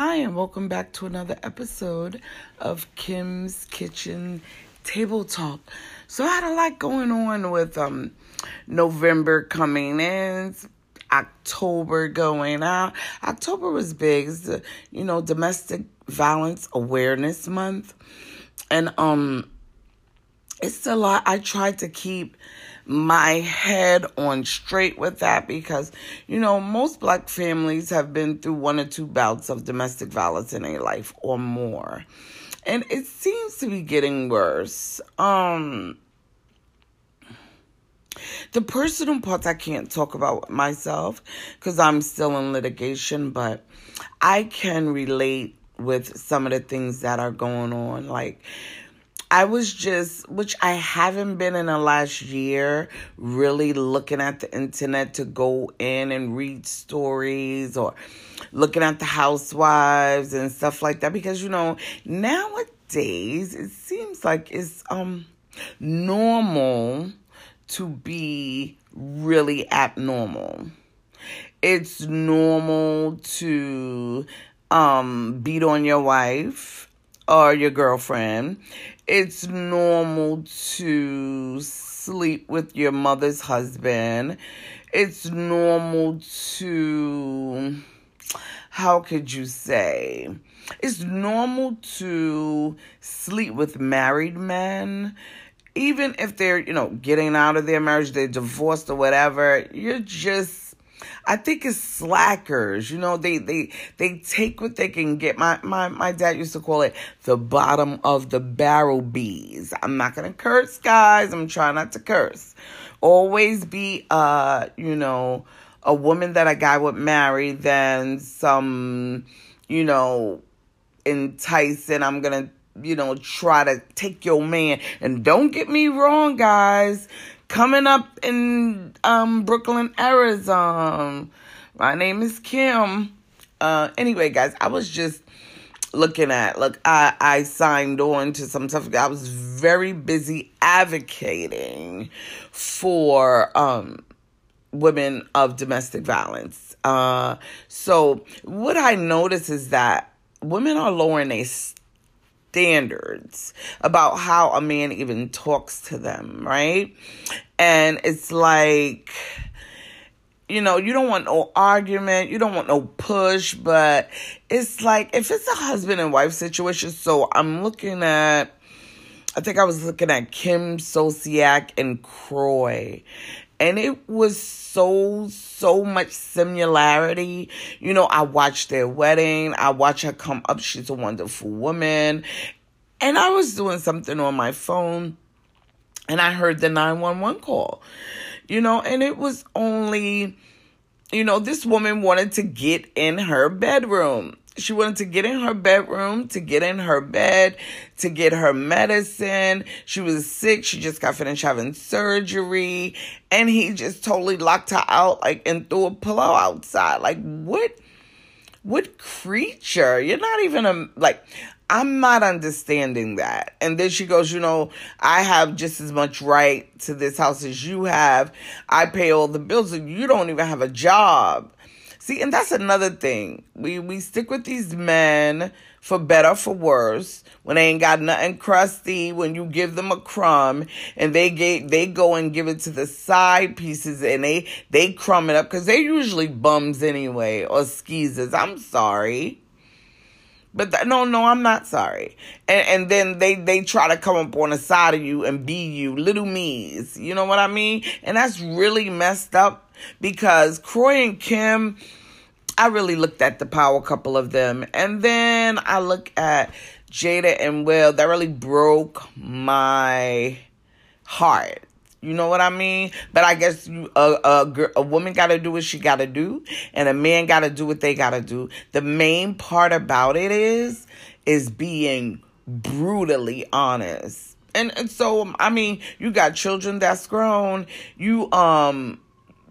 Hi, and welcome back to another episode of Kim's Kitchen Table Talk. So I had a lot going on with um November coming in, October going out. October was big. It's the, you know, domestic violence awareness month. And um it's a lot. I tried to keep my head on straight with that because, you know, most black families have been through one or two bouts of domestic violence in their life or more. And it seems to be getting worse. Um, the personal parts I can't talk about myself because I'm still in litigation, but I can relate with some of the things that are going on. Like, I was just, which I haven't been in the last year, really looking at the internet to go in and read stories or looking at the housewives and stuff like that because you know nowadays it seems like it's um normal to be really abnormal. It's normal to um beat on your wife or your girlfriend it's normal to sleep with your mother's husband. It's normal to, how could you say? It's normal to sleep with married men. Even if they're, you know, getting out of their marriage, they're divorced or whatever, you're just I think it's slackers. You know, they they they take what they can get. My my my dad used to call it the bottom of the barrel bees. I'm not gonna curse, guys. I'm trying not to curse. Always be uh, you know, a woman that a guy would marry than some, you know, enticing. I'm gonna you know, try to take your man. And don't get me wrong, guys coming up in um, Brooklyn, Arizona. My name is Kim. Uh, anyway, guys, I was just looking at look I, I signed on to some stuff i was very busy advocating for um women of domestic violence uh so what i notice is that women are lowering their standards about how a man even talks to them, right? And it's like, you know, you don't want no argument, you don't want no push, but it's like if it's a husband and wife situation, so I'm looking at I think I was looking at Kim Zolciak and Kroy. And it was so, so much similarity. You know, I watched their wedding. I watched her come up. She's a wonderful woman. And I was doing something on my phone and I heard the 911 call. You know, and it was only, you know, this woman wanted to get in her bedroom. She wanted to get in her bedroom, to get in her bed, to get her medicine. She was sick. She just got finished having surgery. And he just totally locked her out, like, and threw a pillow outside. Like, what? What creature? You're not even a, like, I'm not understanding that. And then she goes, You know, I have just as much right to this house as you have. I pay all the bills, and you don't even have a job. See, and that's another thing. We we stick with these men for better for worse. When they ain't got nothing crusty, when you give them a crumb and they get they go and give it to the side pieces and they they crumb it up because they usually bums anyway or skeezers. I'm sorry. But th- no, no, I'm not sorry. And and then they they try to come up on the side of you and be you, little me's. You know what I mean? And that's really messed up because Kroy and Kim I really looked at the power couple of them. And then I look at Jada and Will. That really broke my heart. You know what I mean? But I guess a, a, a woman got to do what she got to do, and a man got to do what they got to do. The main part about it is, is being brutally honest. And, and so, I mean, you got children that's grown. You, um,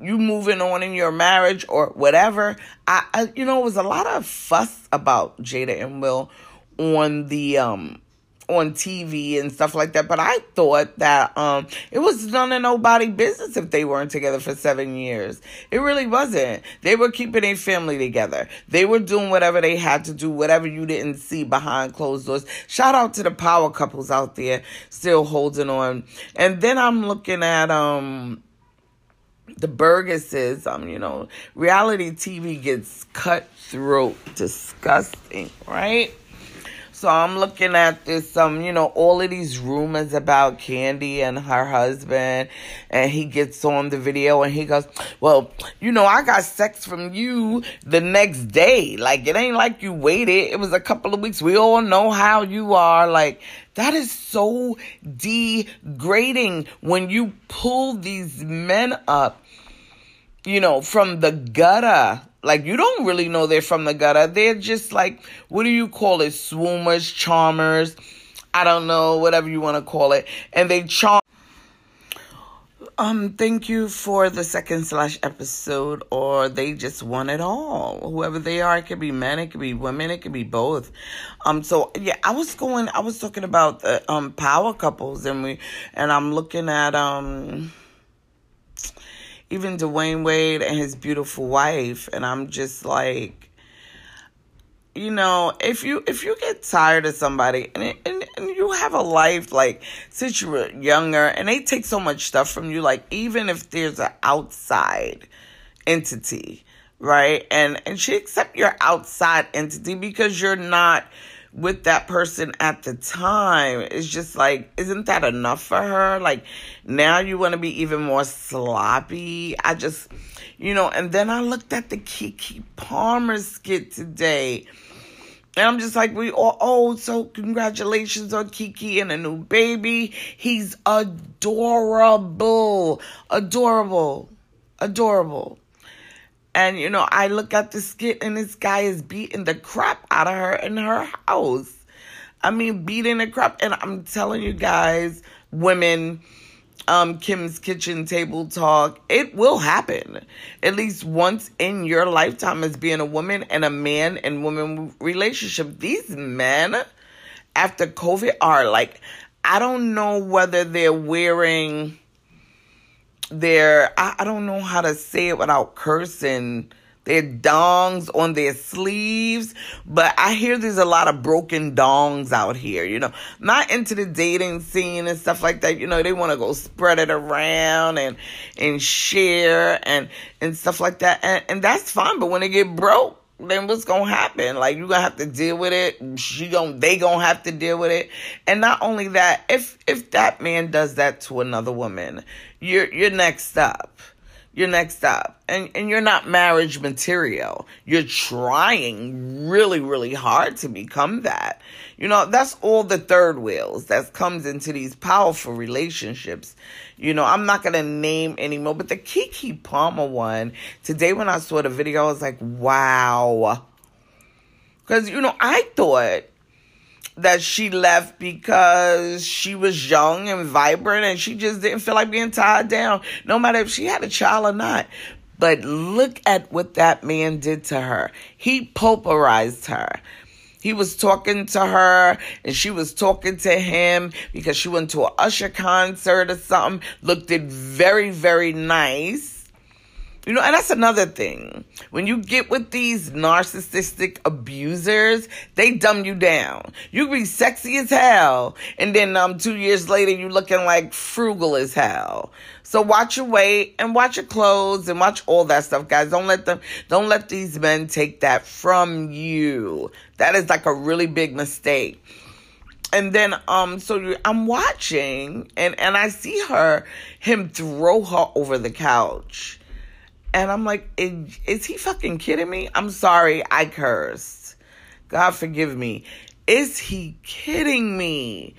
you moving on in your marriage or whatever. I, I, you know, it was a lot of fuss about Jada and Will on the um on TV and stuff like that. But I thought that um it was none of nobody business if they weren't together for seven years. It really wasn't. They were keeping a family together. They were doing whatever they had to do, whatever you didn't see behind closed doors. Shout out to the power couples out there still holding on. And then I'm looking at um the Burgesses, um, you know, reality TV gets cutthroat, disgusting, right? So I'm looking at this, um, you know, all of these rumors about Kandi and her husband, and he gets on the video and he goes, "Well, you know, I got sex from you the next day. Like it ain't like you waited. It was a couple of weeks. We all know how you are. Like that is so degrading when you pull these men up, you know, from the gutter." Like you don't really know they're from the gutter. They're just like what do you call it? Swoomers, charmers. I don't know, whatever you want to call it. And they charm um, thank you for the second slash episode, or they just want it all. Whoever they are, it could be men, it could be women, it could be both. Um, so yeah, I was going, I was talking about the um power couples, and we, and I'm looking at um even Dwyane Wade and his beautiful wife, and I'm just like, you know, if you if you get tired of somebody and, and and you have a life like since you were younger, and they take so much stuff from you, like even if there's an outside entity, right, and and she accept your outside entity because you're not with that person at the time it's just like isn't that enough for her like now you want to be even more sloppy i just you know and then i looked at the Keke palmer skit today and I'm just like, we all, oh, so congratulations on Keke and a new baby. He's adorable, adorable, adorable. And, you know, I look at the skit and this guy is beating the crap out of her in her house. I mean, beating the crap. And I'm telling you guys, women, um, Kim's Kitchen Table Talk, it will happen at least once in your lifetime as being a woman and a man and woman relationship. These men, after COVID, are like, I don't know whether they're wearing their I, I don't know how to say it without cursing their dongs on their sleeves. But I hear there's a lot of broken dongs out here, you know. Not into the dating scene and stuff like that. You know, they want to go spread it around and and share and and stuff like that. And and that's fine, but when they get broke, then what's gonna happen? Like you gonna have to deal with it. She gonna they gonna have to deal with it. And not only that, if if that man does that to another woman, you're you're next up. You're next up. And and you're not marriage material. You're trying really, really hard to become that. You know, that's all the third wheels that comes into these powerful relationships. You know, I'm not gonna name anymore, but the Keke Palmer one, today when I saw the video, I was like, wow. Cause you know, I thought that she left because she was young and vibrant and she just didn't feel like being tied down, no matter if she had a child or not. But look at what that man did to her. He pulverized her. He was talking to her and she was talking to him because she went to an Usher concert or something. Looked it very, very nice you know, and that's another thing. When you get with these narcissistic abusers, they dumb you down. You be sexy as hell, and then um two years later you looking like frugal as hell. So watch your weight and watch your clothes and watch all that stuff, guys. Don't let them don't let these men take that from you. That is like a really big mistake. And then um so I'm watching and and I see her him throw her over the couch and I'm like, is, is he fucking kidding me? I'm sorry, I cursed. God forgive me. Is he kidding me?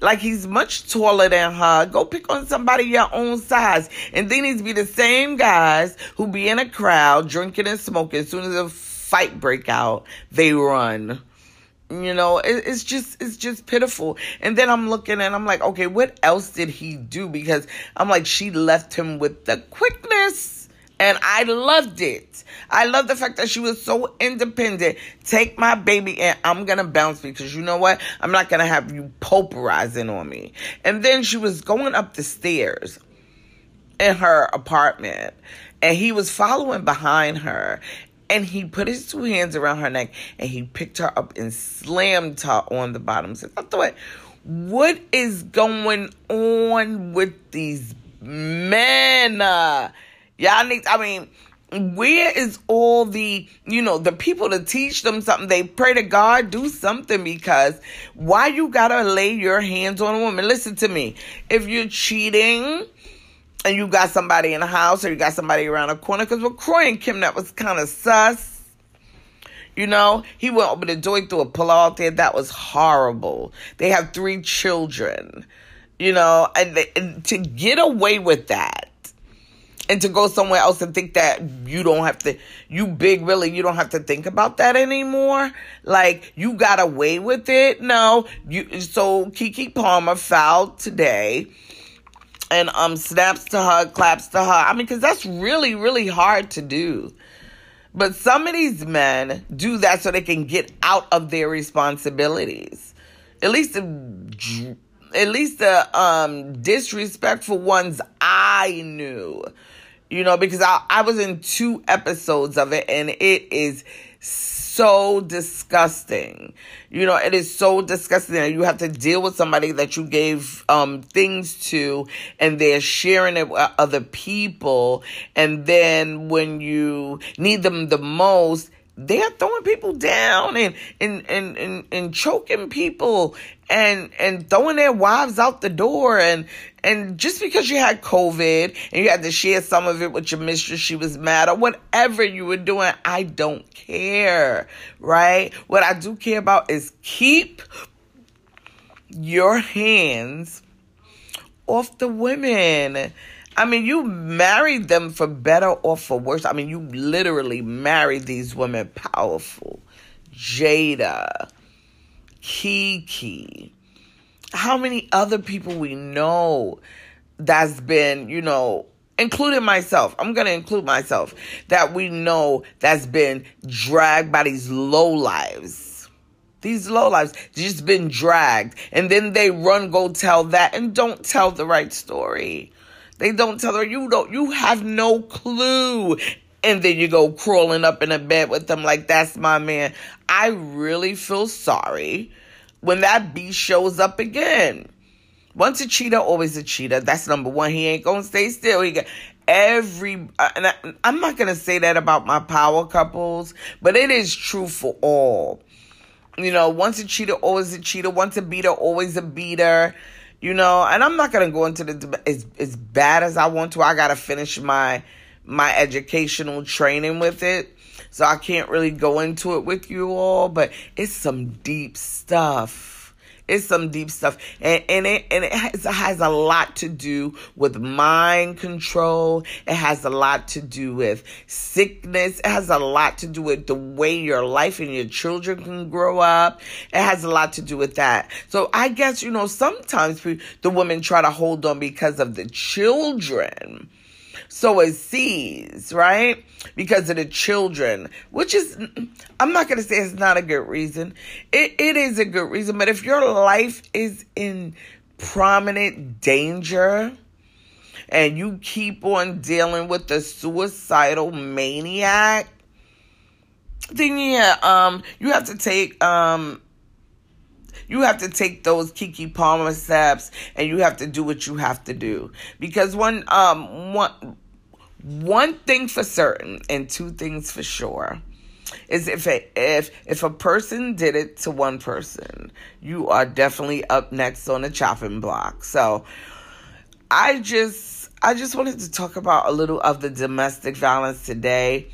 Like he's much taller than her. Go pick on somebody your own size. And they need to be the same guys who be in a crowd drinking and smoking. As soon as a fight break out, they run. You know, it, it's just it's just pitiful. And then I'm looking and I'm like, okay, what else did he do? Because I'm like, she left him with the quickness And I loved it. I love the fact that she was so independent. Take my baby and I'm going to bounce because you know what? I'm not going to have you poperizing on me. And then she was going up the stairs in her apartment and he was following behind her and he put his two hands around her neck and he picked her up and slammed her on the bottom. So I thought, what is going on with these men? Y'all need, I mean, where is all the you know the people to teach them something they pray to god do something because why you gotta lay your hands on a woman listen to me if you're cheating and you got somebody in the house or you got somebody around the corner. Because with Kroy and Kim, that was kind of sus. You know, he went over the door, through a pillow there. That was horrible. They have three children, you know, and, they, and to get away with that and to go somewhere else and think that you don't have to, you big really, you don't have to think about that anymore. Like you got away with it. No, you, so Keke Palmer filed today and um snaps to her, claps to her. I mean, because that's really, really hard to do. But some of these men do that so they can get out of their responsibilities. At least the, at least the um, disrespectful ones I knew. You know, because I, I was in two episodes of it and it is so disgusting. You know, it is so disgusting that you have to deal with somebody that you gave um, things to and they're sharing it with other people. And then when you need them the most, they're throwing people down and and, and, and, and choking people and and throwing their wives out the door and and just because you had COVID and you had to share some of it with your mistress, she was mad or whatever you were doing, I don't care, right? What I do care about is keep your hands off the women. I mean, you married them for better or for worse. I mean, you literally married these women powerful. Jada, Keke. How many other people we know that's been, you know, including myself. I'm going to include myself that we know that's been dragged by these low lives. These low lives just been dragged. And then they run, go tell that and don't tell the right story. They don't tell her you don't you have no clue. And then you go crawling up in a bed with them like that's my man. I really feel sorry when that beast shows up again. Once a cheater, always a cheater. That's number one. He ain't gonna stay still. He got every, uh, and I, I'm not gonna say that about my power couples, but it is true for all. You know, once a cheater, always a cheater. Once a beater, always a beater you know and i'm not going to go into the as, as bad as i want to i got to finish my my educational training with it. So i can't really go into it with you all but it's some deep stuff it's some deep stuff. And, and it, and it has, it has a lot to do with mind control. It has a lot to do with sickness. It has a lot to do with the way your life and your children can grow up. It has a lot to do with that. So I guess, you know, sometimes the women try to hold on because of the children so it sees, right? Because of the children, which is, I'm not going to say it's not a good reason. It, it is a good reason, but if your life is in prominent danger, and you keep on dealing with the suicidal maniac, then yeah, um, you have to take um you have to take those Keke Palmer steps and you have to do what you have to do. Because one um one one thing for certain and two things for sure is if a, if if a person did it to one person, you are definitely up next on the chopping block. So I just I just wanted to talk about a little of the domestic violence today.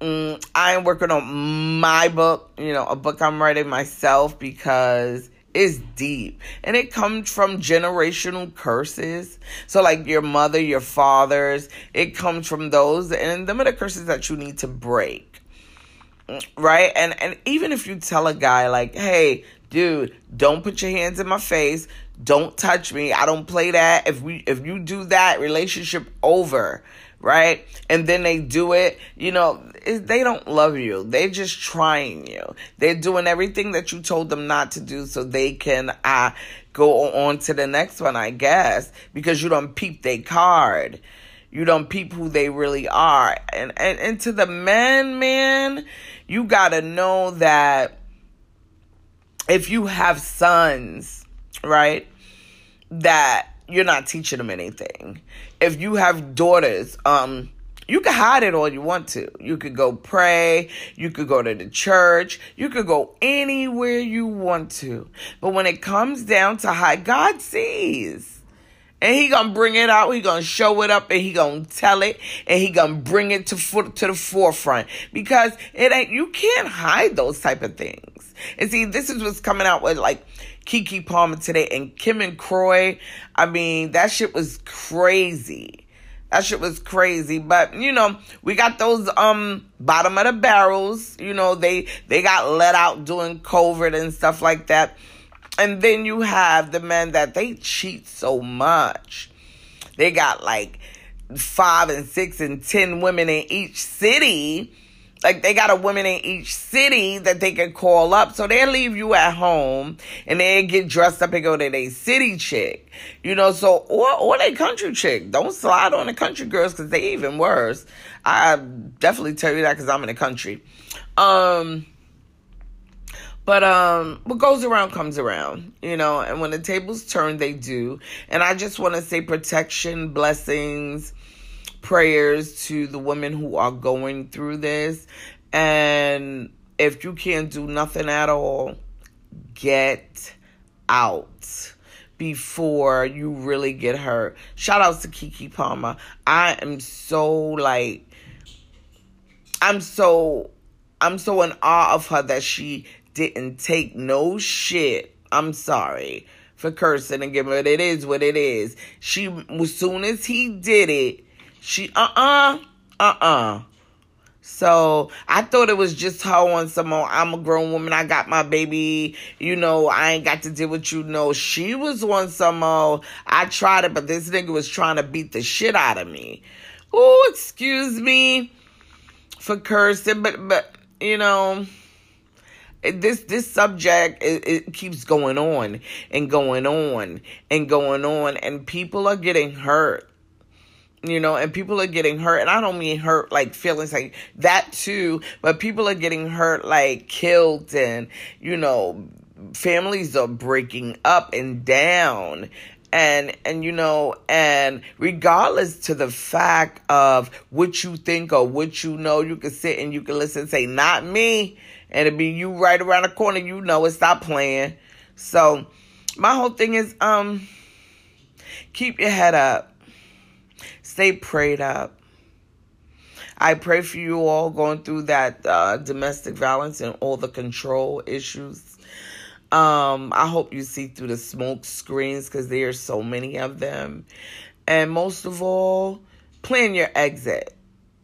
Mm, I am working on my book, you know, a book I'm writing myself because it's deep and it comes from generational curses. So, like your mother, your fathers, it comes from those, and them are the curses that you need to break, right? And and even if you tell a guy like, "Hey, dude, don't put your hands in my face, don't touch me, I don't play that. If we if you do that, relationship over." Right? And then they do it, you know, they don't love you. They're just trying you. They're doing everything that you told them not to do so they can uh, go on to the next one, I guess, because you don't peep their card. You don't peep who they really are. And, and, and to the men, man, you got to know that if you have sons, right, that you're not teaching them anything. If you have daughters, um, you can hide it all you want to. You could go pray. You could go to the church. You could go anywhere you want to. But when it comes down to hide, God sees. And he gonna bring it out. He gonna show it up, and he gonna tell it, and he gonna bring it to foot to the forefront because it ain't. You can't hide those type of things. And see, this is what's coming out with like Keke Palmer today and Kim and Kroy. I mean, that shit was crazy. That shit was crazy. But you know, we got those um bottom of the barrels. You know, they they got let out doing COVID and stuff like that. And then you have the men that they cheat so much. They got like five and six and ten women in each city like they got a woman in each city that they can call up. So they'll leave you at home and they get dressed up and go to their city chick. You know, so or or they country chick. Don't slide on the country girls because they even worse. I definitely tell you that because I'm in the country. Um but um what goes around comes around, you know, and when the tables turn they do. And I just want to say protection, blessings, prayers to the women who are going through this. And if you can't do nothing at all, get out before you really get hurt. Shout outs to Keke Palmer. I am so like I'm so I'm so in awe of her that she didn't take no shit. I'm sorry for cursing and giving it. It is what it is. She as soon as he did it, she, uh uh-uh, uh, uh So I thought it was just her on some I'm a grown woman, I got my baby, you know, I ain't got to deal with you. No, she was on some I tried it, but this nigga was trying to beat the shit out of me. Oh, excuse me for cursing, but, but, you know, this this subject it, it, keeps going on and going on and going on and people are getting hurt you know, and people are getting hurt. And I don't mean hurt like feelings like that too, but people are getting hurt like killed and, you know, families are breaking up and down and and you know and regardless to the fact of what you think or what you know you can sit and you can listen and say not me and it be you right around the corner you know it stop playing so my whole thing is um keep your head up Stay prayed up. I pray for you all going through that uh, domestic violence and all the control issues. Um, I hope you see through the smoke screens because there are so many of them. And most of all, plan your exit.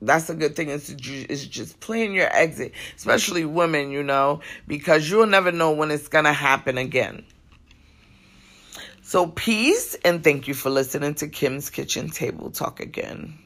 That's a good thing is, to, is just plan your exit, especially women, you know, because you'll never know when it's going to happen again. So, peace and thank you for listening to Kim's Kitchen Table Talk again.